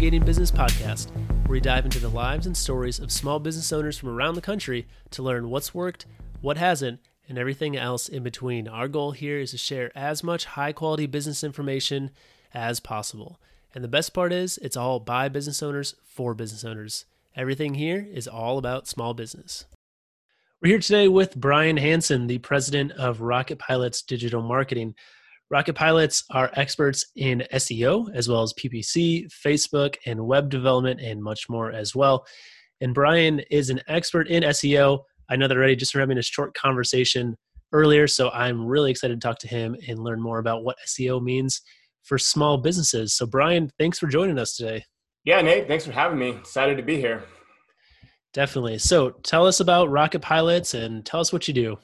Navigating Business podcast, where we dive into the lives and stories of small business owners from around the country to learn what's worked, what hasn't, and everything else in between. Our goal here is to share as much high quality business information as possible. And the best part is, it's all by business owners for business owners. Everything here is all about small business. We're here today with Brian Hanson, the president of Rocket Pilots Digital Marketing. Rocket Pilots are experts in SEO as well as PPC, Facebook, and web development, and much more as well. And Brian is an expert in SEO. I know that already just from having a short conversation earlier, so I'm really excited to talk to him and learn more about what SEO means for small businesses. So, Brian, thanks for joining us today. Yeah, Nate, thanks for having me. Excited to be here. Definitely. So tell us about Rocket Pilots and tell us what you do.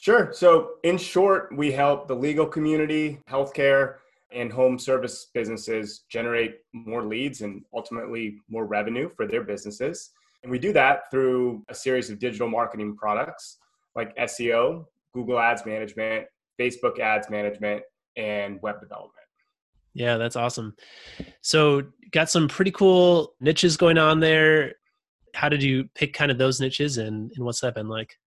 Sure. So, in short, we help the legal community, healthcare, and home service businesses generate more leads and ultimately more revenue for their businesses. And we do that through a series of digital marketing products like SEO, Google Ads Management, Facebook Ads Management, and web development. Yeah, that's awesome. So, got some pretty cool niches going on there how did you pick kind of those niches and, and what's that been like?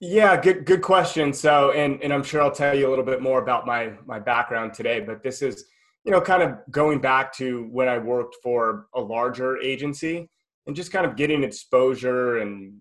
Yeah, good good question. So, and and I'm sure I'll tell you a little bit more about my my background today, but this is, you know, kind of going back to when I worked for a larger agency and just kind of getting exposure and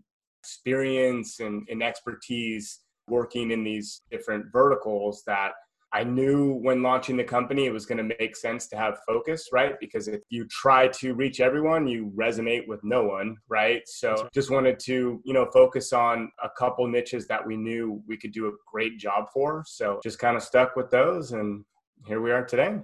experience and, and expertise working in these different verticals that I knew when launching the company it was going to make sense to have focus, right? Because if you try to reach everyone, you resonate with no one, right? So just wanted to, you know, focus on a couple niches that we knew we could do a great job for. So just kind of stuck with those and here we are today.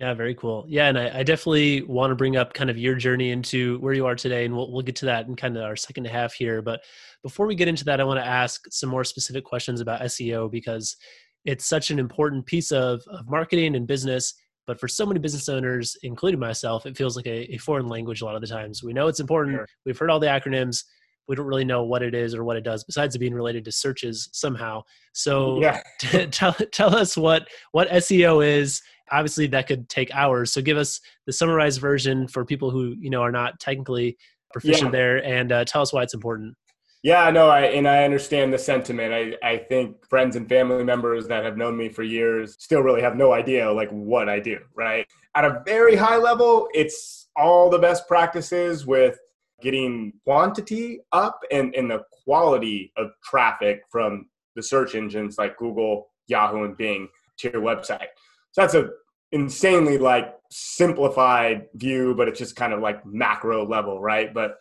Yeah, very cool. Yeah, and I, I, definitely want to bring up kind of your journey into where you are today, and we'll we'll get to that in kind of our second half here. But before we get into that, I want to ask some more specific questions about SEO because it's such an important piece of, of marketing and business but for so many business owners including myself it feels like a, a foreign language a lot of the times. We know it's important. Sure. we've heard all the acronyms. We don't really know what it is or what it does besides it being related to searches somehow. So yeah. t- tell, tell us what what seo is. Obviously that could take hours. So give us the summarized version for people who you know are not technically proficient yeah. there and uh, tell us why it's important yeah, no, I and I understand the sentiment. I, I think friends and family members that have known me for years still really have no idea like what I do, right? At a very high level, it's all the best practices with getting quantity up and, and the quality of traffic from the search engines like Google, Yahoo, and Bing to your website. So that's a insanely like simplified view, but it's just kind of like macro level, right? But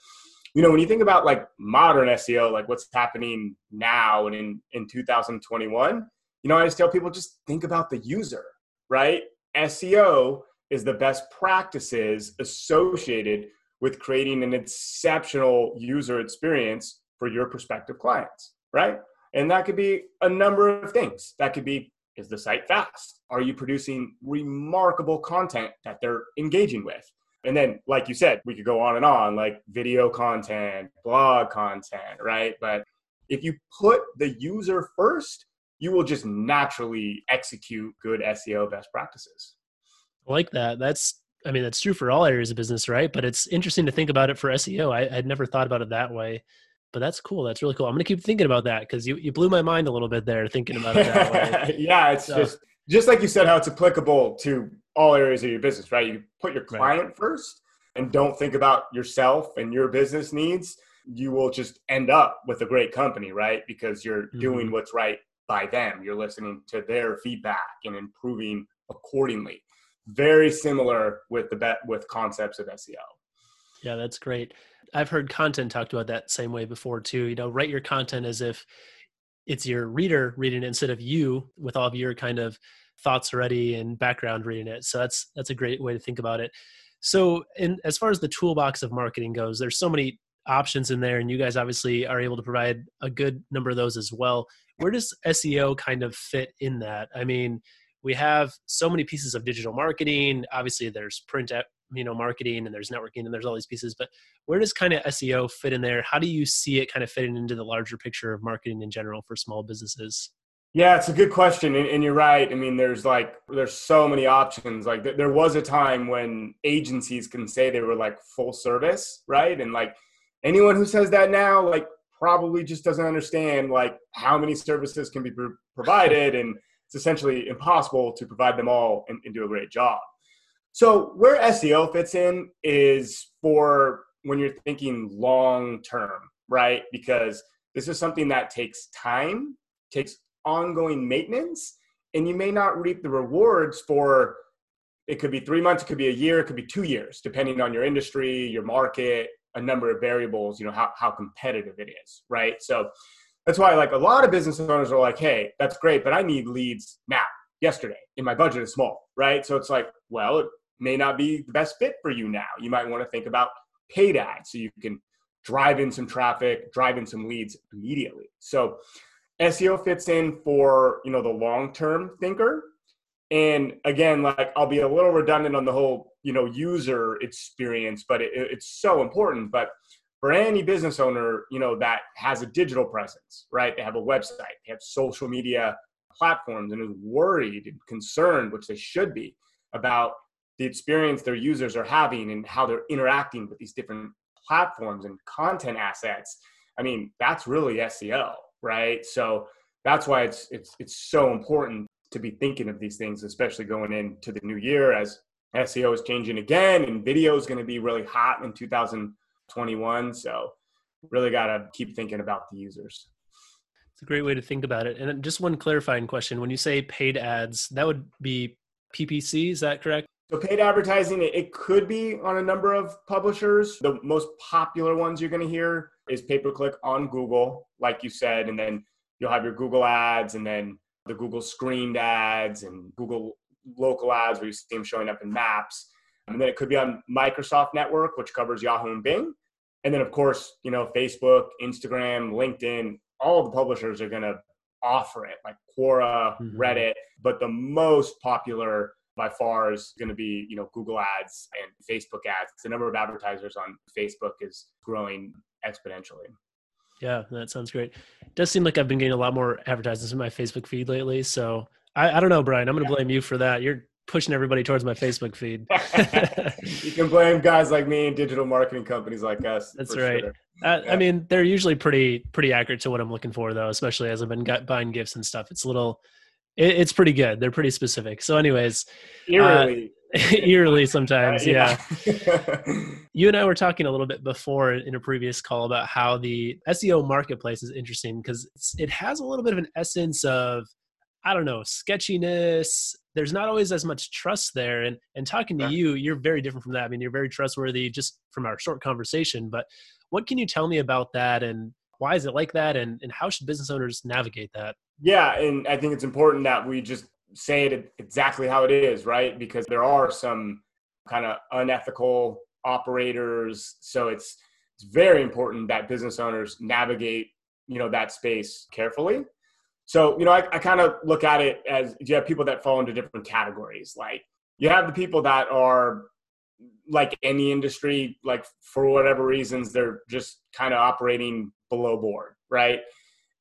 you know, when you think about like modern SEO, like what's happening now and in, in 2021, you know, I just tell people just think about the user, right? SEO is the best practices associated with creating an exceptional user experience for your prospective clients, right? And that could be a number of things. That could be is the site fast? Are you producing remarkable content that they're engaging with? And then, like you said, we could go on and on, like video content, blog content, right? But if you put the user first, you will just naturally execute good SEO best practices. I like that. That's, I mean, that's true for all areas of business, right? But it's interesting to think about it for SEO. I, would never thought about it that way, but that's cool. That's really cool. I'm going to keep thinking about that because you, you blew my mind a little bit there thinking about it that way. yeah, it's so. just, just like you said, how it's applicable to all areas of your business, right? You put your client right. first and don't think about yourself and your business needs, you will just end up with a great company, right? Because you're mm-hmm. doing what's right by them. You're listening to their feedback and improving accordingly. Very similar with the bet with concepts of SEO. Yeah, that's great. I've heard content talked about that same way before too. You know, write your content as if it's your reader reading it instead of you with all of your kind of thoughts already and background reading it. So that's that's a great way to think about it. So, in as far as the toolbox of marketing goes, there's so many options in there, and you guys obviously are able to provide a good number of those as well. Where does SEO kind of fit in that? I mean, we have so many pieces of digital marketing. Obviously, there's print, uh, you know, marketing, and there's networking, and there's all these pieces. But where does kind of SEO fit in there? How do you see it kind of fitting into the larger picture of marketing in general for small businesses? Yeah, it's a good question, and, and, you're right. I mean, there's like there's so many options. Like th- there was a time when agencies can say they were like full service, right? And like anyone who says that now, like probably just doesn't understand like how many services can be pr- provided, and it's essentially impossible to provide them all and, and do a great job. So where SEO fits in is for when you're thinking long term, right? Because this is something that takes time, takes ongoing maintenance, and you may not reap the rewards for it could be three months, it could be a year, it could be two years, depending on your industry, your market, a number of variables, you know, how, how competitive it is, right? So that's why like a lot of business owners are like, hey, that's great, but I need leads now, yesterday, and my budget is small, right? So it's like, well, it may not be the best fit for you now. You might want to think about paid ads so you can drive in some traffic, drive in some leads immediately. So SEO fits in for, you know, the long-term thinker. And again, like I'll be a little redundant on the whole, you know, user experience, but it, it's so important. But for any business owner, you know, that has a digital presence, right? They have a website, they have social media platforms and is worried and concerned, which they should be, about the experience their users are having and how they're interacting with these different platforms and content assets. I mean, that's really SEO right? So that's why it's it's it's so important to be thinking of these things, especially going into the new year as SEO is changing again and video is going to be really hot in 2021. So really got to keep thinking about the users. It's a great way to think about it. And just one clarifying question: when you say paid ads, that would be PPC, is that correct? So paid advertising, it could be on a number of publishers. The most popular ones you're going to hear is pay per click on Google, like you said, and then you'll have your Google ads and then the Google screened ads and Google local ads where you see them showing up in maps. And then it could be on Microsoft Network, which covers Yahoo and Bing. And then, of course, you know, Facebook, Instagram, LinkedIn, all the publishers are going to offer it, like Quora, mm-hmm. Reddit. But the most popular by far is going to be you know google ads and facebook ads the number of advertisers on facebook is growing exponentially yeah that sounds great it does seem like i've been getting a lot more advertisements in my facebook feed lately so i, I don't know brian i'm going to blame you for that you're pushing everybody towards my facebook feed you can blame guys like me and digital marketing companies like us that's right sure. uh, yeah. i mean they're usually pretty pretty accurate to what i'm looking for though especially as i've been buying gifts and stuff it's a little it, it's pretty good. They're pretty specific. So, anyways, eerily, uh, eerily sometimes, uh, yeah. yeah. you and I were talking a little bit before in a previous call about how the SEO marketplace is interesting because it has a little bit of an essence of I don't know, sketchiness. There's not always as much trust there. And and talking to you, you're very different from that. I mean, you're very trustworthy just from our short conversation. But what can you tell me about that and why is it like that and, and how should business owners navigate that? Yeah, and I think it's important that we just say it exactly how it is, right? Because there are some kind of unethical operators. So it's it's very important that business owners navigate, you know, that space carefully. So, you know, I, I kind of look at it as you have people that fall into different categories. Like you have the people that are like any industry, like for whatever reasons, they're just kind of operating below board, right?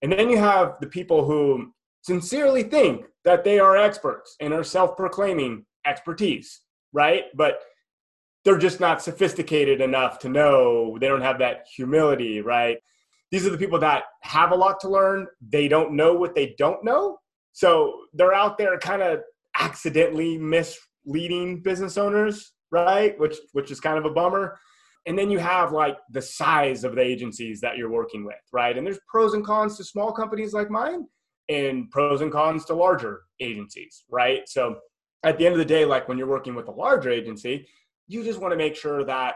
And then you have the people who sincerely think that they are experts and are self proclaiming expertise, right? But they're just not sophisticated enough to know. They don't have that humility, right? These are the people that have a lot to learn. They don't know what they don't know. So they're out there kind of accidentally misleading business owners, right? Which which is kind of a bummer and then you have like the size of the agencies that you're working with right and there's pros and cons to small companies like mine and pros and cons to larger agencies right so at the end of the day like when you're working with a larger agency you just want to make sure that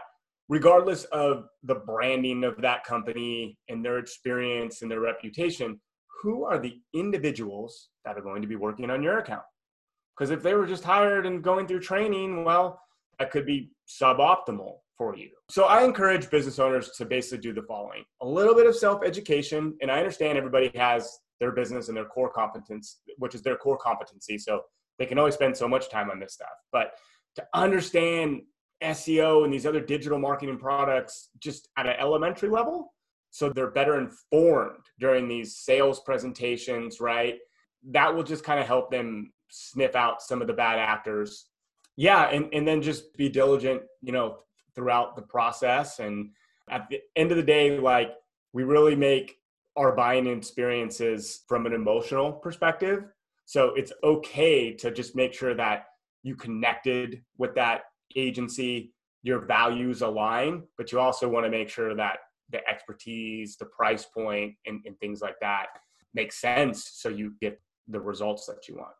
regardless of the branding of that company and their experience and their reputation who are the individuals that are going to be working on your account because if they were just hired and going through training well that could be suboptimal for you. So I encourage business owners to basically do the following a little bit of self education. And I understand everybody has their business and their core competence, which is their core competency. So they can only spend so much time on this stuff. But to understand SEO and these other digital marketing products just at an elementary level, so they're better informed during these sales presentations, right? that will just kind of help them sniff out some of the bad actors. Yeah, and, and then just be diligent, you know, throughout the process. And at the end of the day, like we really make our buying experiences from an emotional perspective. So it's okay to just make sure that you connected with that agency, your values align, but you also want to make sure that the expertise, the price point, and, and things like that make sense so you get the results that you want.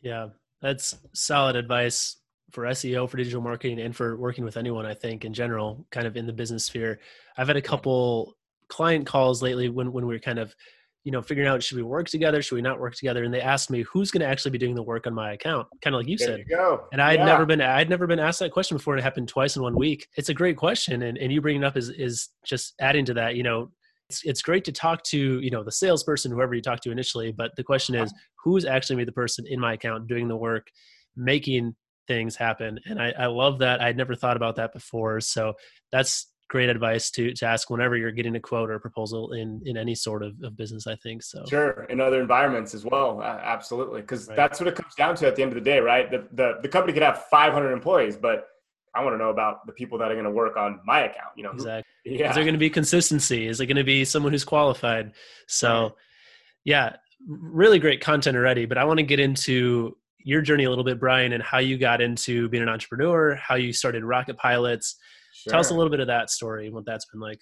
Yeah, that's solid advice for SEO, for digital marketing, and for working with anyone, I think, in general, kind of in the business sphere. I've had a couple client calls lately when, when we are kind of you know, figuring out should we work together, should we not work together, and they asked me who's going to actually be doing the work on my account, kind of like you there said. You go. And I had yeah. never been, I had never been asked that question before. It happened twice in one week. It's a great question, and and you bringing it up is is just adding to that. You know, it's it's great to talk to you know the salesperson, whoever you talk to initially, but the question is who's actually be the person in my account doing the work, making things happen. And I, I love that. I'd never thought about that before. So that's great advice to to ask whenever you're getting a quote or a proposal in in any sort of, of business i think so. Sure in other environments as well uh, absolutely because right. that's what it comes down to at the end of the day right? The, the the company could have 500 employees but i want to know about the people that are going to work on my account you know exactly yeah. is there going to be consistency? Is it going to be someone who's qualified? So yeah really great content already but i want to get into your journey a little bit brian and how you got into being an entrepreneur how you started rocket pilots Sure. Tell us a little bit of that story, and what that's been like.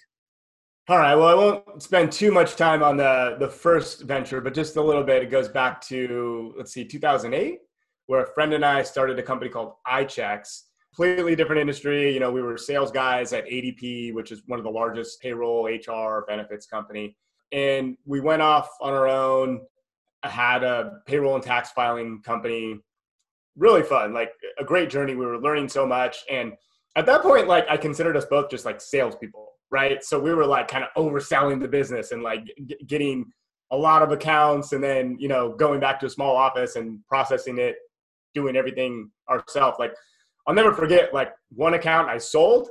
All right. Well, I won't spend too much time on the the first venture, but just a little bit. It goes back to let's see, 2008, where a friend and I started a company called iChecks. Completely different industry. You know, we were sales guys at ADP, which is one of the largest payroll, HR, benefits company, and we went off on our own. Had a payroll and tax filing company. Really fun, like a great journey. We were learning so much, and at that point, like I considered us both just like salespeople, right? So we were like kind of overselling the business and like g- getting a lot of accounts and then, you know, going back to a small office and processing it, doing everything ourselves. Like I'll never forget like one account I sold,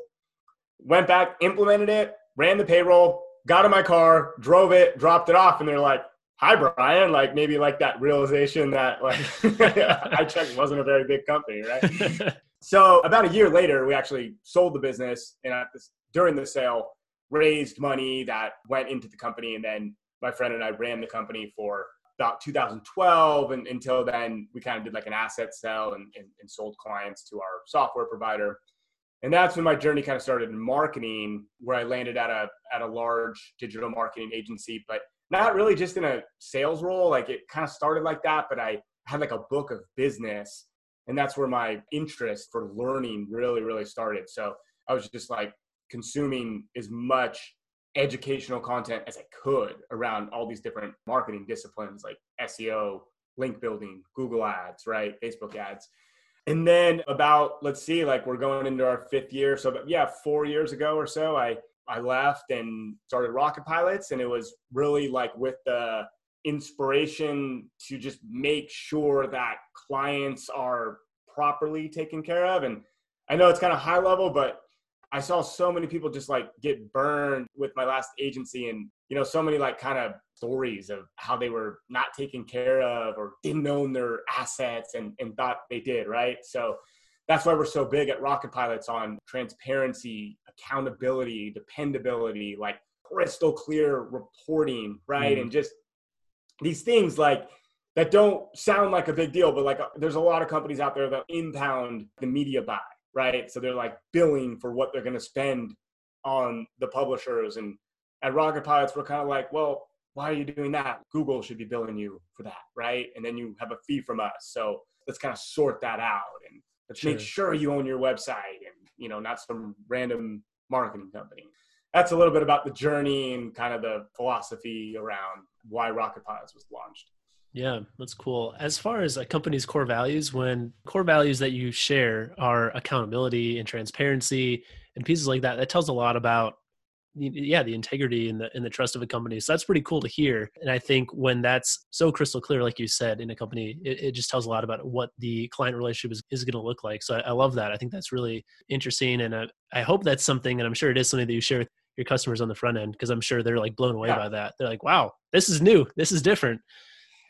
went back, implemented it, ran the payroll, got in my car, drove it, dropped it off, and they're like, hi Brian, like maybe like that realization that like I checked wasn't a very big company, right? So about a year later, we actually sold the business, and this, during the sale, raised money that went into the company, and then my friend and I ran the company for about 2012, and until then, we kind of did like an asset sale and, and, and sold clients to our software provider. And that's when my journey kind of started in marketing, where I landed at a at a large digital marketing agency, but not really just in a sales role. Like it kind of started like that, but I had like a book of business and that's where my interest for learning really really started. So i was just like consuming as much educational content as i could around all these different marketing disciplines like seo link building google ads right facebook ads. And then about let's see like we're going into our fifth year. So yeah four years ago or so i i left and started rocket pilots. And it was really like with the inspiration to just make sure that clients are properly taken care of. And I know it's kind of high level, but I saw so many people just like get burned with my last agency and, you know, so many like kind of stories of how they were not taken care of or didn't own their assets and, and thought they did, right? So that's why we're so big at Rocket Pilots on transparency, accountability, dependability, like crystal clear reporting, right? Mm. And just these things like that don't sound like a big deal, but like there's a lot of companies out there that impound the media buy, right? So they're like billing for what they're going to spend on the publishers. And at Rocket Pilots, we're kind of like, well, why are you doing that? Google should be billing you for that, right? And then you have a fee from us. So let's kind of sort that out and let's sure. make sure you own your website and you know not some random marketing company. That's a little bit about the journey and kind of the philosophy around why Rocket Pilots was launched. Yeah, that's cool. As far as a company's core values, when core values that you share are accountability and transparency and pieces like that, that tells a lot about yeah the integrity and the and the trust of a company. So that's pretty cool to hear. And i think when that's so crystal clear like you said in a company it, it just tells a lot about what the client relationship is, is going to look like. So I, I, love that. I think that's really interesting. And I, I hope that's something and i'm sure it is something that you share with your customers on the front end because i'm sure they're like blown away yeah. by that they're like wow this is new this is different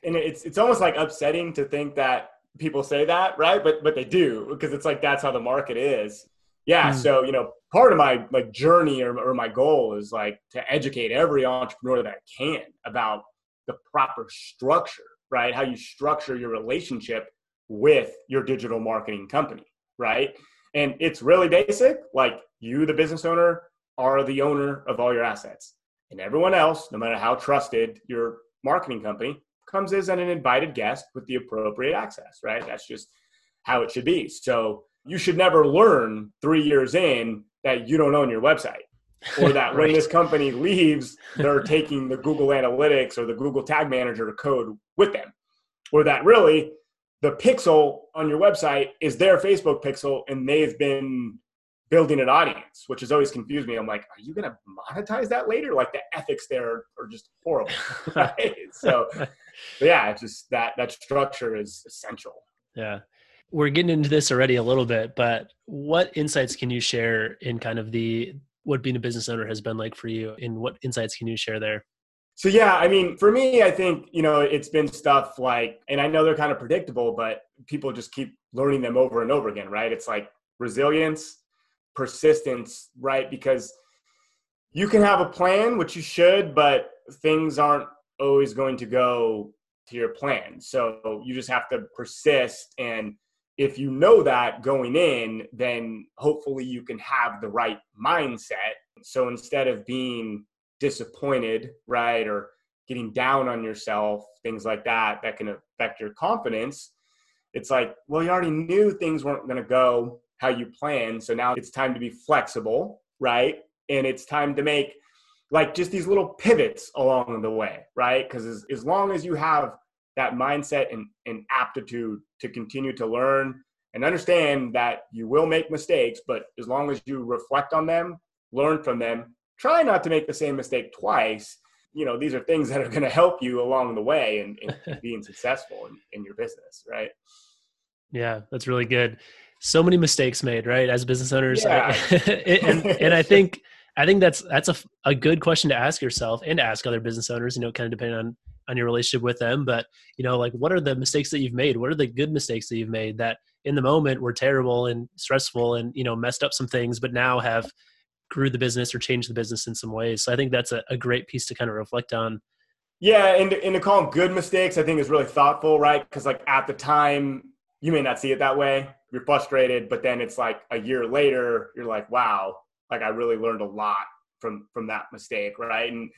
and it's it's almost like upsetting to think that people say that, right? But but they do because it's like that's how the market is. Yeah. Mm. So you know, part of my like journey or, or my goal is like to educate every entrepreneur that I can about the proper structure, right? How you structure your relationship with your digital marketing company, right? And it's really basic. Like you, the business owner, are the owner of all your assets. And everyone else, no matter how trusted your marketing company, comes as an invited guest with the appropriate access, right? That's just how it should be. So you should never learn three years in that you don't own your website or that right. when this company leaves, they're taking the Google Analytics or the Google Tag Manager code with them, or that really the pixel on your website is their Facebook pixel and they've been building an audience, which has always confused me. I'm like, are you going to monetize that later? Like the ethics there are just horrible. right? So, yeah, it's just that that structure is essential. Yeah. We're getting into this already a little bit, but what insights can you share in kind of the what being a business owner has been like for you and what insights can you share there? So yeah, I mean, for me, I think, you know, it's been stuff like and I know they're kind of predictable, but people just keep learning them over and over again, right? It's like resilience, persistence, right? Because you can have a plan, which you should, but things aren't always going to go to your plan. So you just have to persist. And if you know that going in, then hopefully you can have the right mindset. So instead of being disappointed, right, or getting down on yourself, things like that, that can affect your confidence. It's like, well, you already knew things weren't going to go how you plan. So now it's time to be flexible, right? And it's time to make like just these little pivots along the way, right? Because as, as long as you have that mindset and, and aptitude to continue to learn and understand that you will make mistakes, but as long as you reflect on them, learn from them, try not to make the same mistake twice. You know, these are things that are going to help you along the way and in, in being successful in, in your business, right? Yeah, that's really good so many mistakes made, right? As business owners, yeah. and and I think I think that's that's a a good question to ask yourself and ask other business owners. You know, kind of depending on on your relationship with them, but you know, like what are the mistakes that you've made? What are the good mistakes that you've made that in the moment were terrible and stressful and you know messed up some things, but now have grew the business or changed the business in some ways. So I think that's a, a great piece to kind of reflect on. Yeah, and and to call them good mistakes, I think is really thoughtful, right? Because like at the time, you may not see it that way you're frustrated, but then it's like a year later, you're like, wow, like I really learned a lot from from that mistake, right? And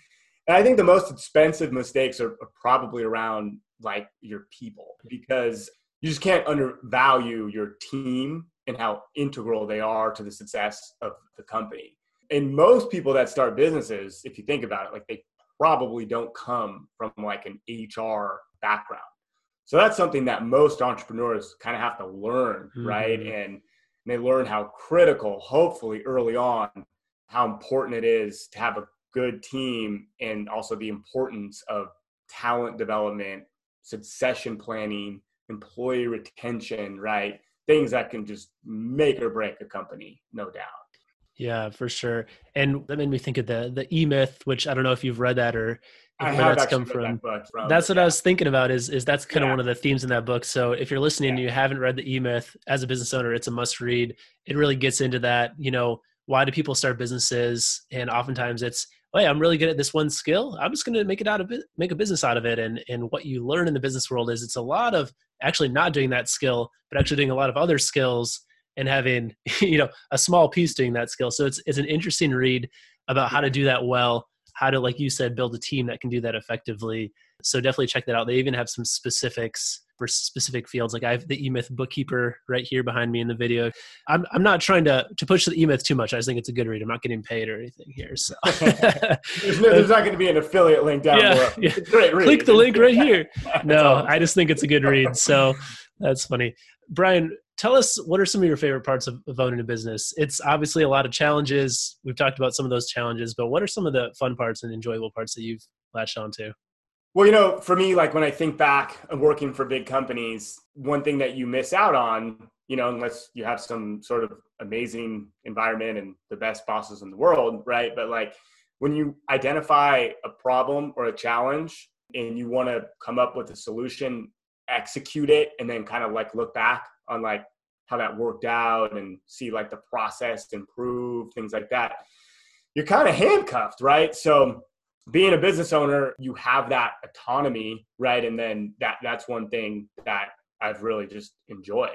and I think the most expensive mistakes are, are probably around like your people because you just can't undervalue your team and how integral they are to the success of the company. And most people that start businesses, if you think about it, like they probably don't come from like an HR background. So that's something that most entrepreneurs kind of have to learn, mm-hmm. right? And they learn how critical, hopefully early on, how important it is to have a good team and also the importance of talent development, succession planning, employee retention, right? Things that can just make or break a company, no doubt. Yeah, for sure. And that made me think of the the E Myth, which I don't know if you've read that or have that's come from. That from. That's what yeah. I was thinking about. Is is that's kind yeah. of one of the themes in that book. So if you're listening and you haven't read the E Myth as a business owner, it's a must read. It really gets into that. You know, why do people start businesses? And oftentimes it's, oh, yeah, I'm really good at this one skill. I'm just going to make it out of it, make a business out of it. And and what you learn in the business world is it's a lot of actually not doing that skill, but actually doing a lot of other skills and having you know a small piece doing that skill. So it's it's an interesting read about how to do that well how to, like you said, build a team that can do that effectively. So definitely check that out. They even have some specifics for specific fields. Like I have the eMyth bookkeeper right here behind me in the video. I'm I'm not trying to to push the eMyth too much. I just think it's a good read. I'm not getting paid or anything here. So there's, no, there's, not going to be an affiliate link down yeah, below. Yeah. Great read. Click the link right here. No, I just think it's a good read. So that's funny. Brian, tell us what are some of your favorite parts of, of, owning a business? It's obviously a lot of challenges. We've talked about some of those challenges but what are some of the fun parts and enjoyable parts that you've latched onto? Well you know for me like when i think back of working for big companies one thing that you miss out on you know unless you have some sort of amazing environment and the best bosses in the world right? But like when you identify a problem or a challenge and you want to come up with a solution, execute it, and then kind of like look back on like how that worked out and see like the process improve, things like that, you're kind of handcuffed, right? So being a business owner, you have that autonomy, right? And then that that's one thing that I've really just enjoyed.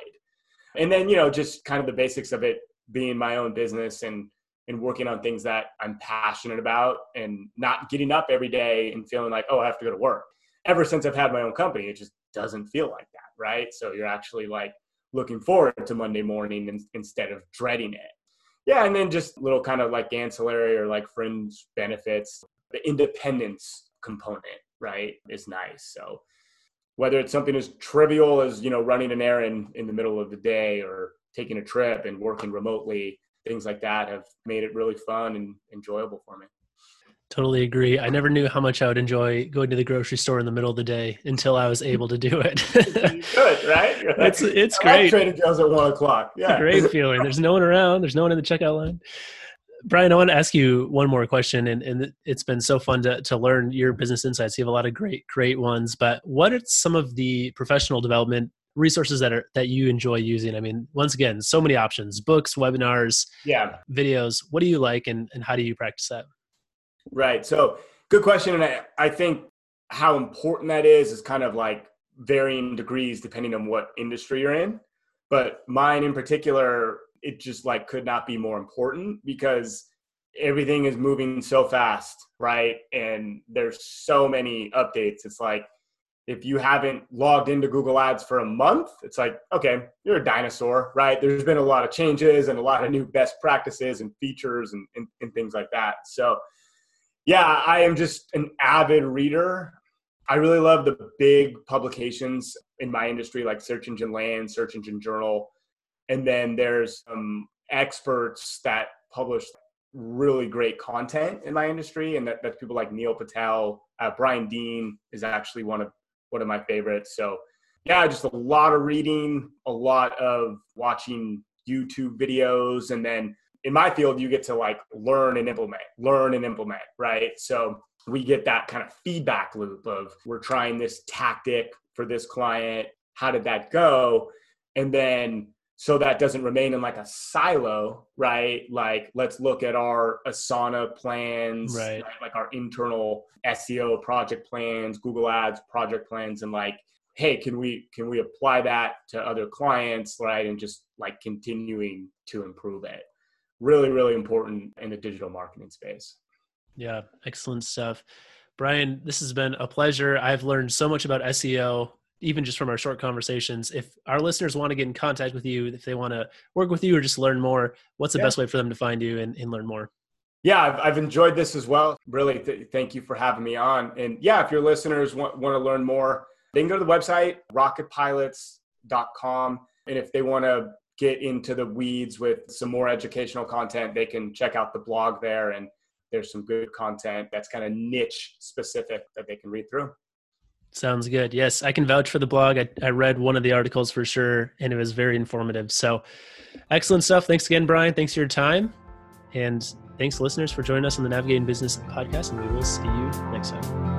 And then, you know, just kind of the basics of it being my own business and and working on things that I'm passionate about and not getting up every day and feeling like, oh, I have to go to work. Ever since I've had my own company, it just doesn't feel like that, right? So you're actually like looking forward to Monday morning instead of dreading it. Yeah, and then just little kind of like ancillary or like fringe benefits. The independence component, right, is nice. So whether it's something as trivial as you know running an errand in the middle of the day or taking a trip and working remotely things like that have made it really fun and enjoyable for me Totally agree. I never knew how much I would enjoy going to the grocery store in the middle of the day until I was able to do it. Good, right? Like, it's it's great. Trader Joe's at one o'clock. Yeah, great feeling. There's no one around. There's no one in the checkout line. Brian, I want to ask you one more question, and, and it's been so fun to, to learn your business insights. You have a lot of great, great ones, but what are some of the professional development resources that are that you enjoy using? I mean, once again, so many options: books, webinars, yeah, videos. What do you like, and, and how do you practice that? Right. So good question. And I, I think how important that is is kind of like varying degrees depending on what industry you're in. But mine in particular, it just like could not be more important because everything is moving so fast, right? And there's so many updates. It's like if you haven't logged into Google Ads for a month, it's like, okay, you're a dinosaur, right? There's been a lot of changes and a lot of new best practices and features and, and, and things like that. So yeah, I am just an avid reader. I really love the big publications in my industry, like Search Engine Land, Search Engine Journal. And then there's some experts that publish really great content in my industry. And that, that's people like Neil Patel. Uh, Brian Dean is actually one of one of my favorites. So yeah, just a lot of reading, a lot of watching YouTube videos, and then in my field, you get to like learn and implement, learn and implement, right? So we get that kind of feedback loop of we're trying this tactic for this client. How did that go? And then so that doesn't remain in like a silo, right? Like let's look at our Asana plans, right. right? Like our internal SEO project plans, Google Ads project plans, and like, hey, can we can we apply that to other clients, right? And just like continuing to improve it really, really important in the digital marketing space. Yeah, excellent stuff. Brian, this has been a pleasure. I've learned so much about SEO, even just from our short conversations. If our listeners want to get in contact with you, if they want to work with you or just learn more, what's the yeah. best way for them to find you and, and learn more? Yeah, I've, I've, enjoyed this as well. Really, th- thank you for having me on. And yeah, if your listeners want, want to learn more, they can go to the website, rocketpilots.com. And if they want to get into the weeds with some more educational content, they can check out the blog there and there's some good content that's kind of niche specific that they can read through. Sounds good. Yes, I can vouch for the blog. I, I read one of the articles for sure, and it was very informative. So, excellent stuff. Thanks again, Brian. Thanks for your time. And thanks, listeners, for joining us on the Navigating Business podcast. And we will see you next time.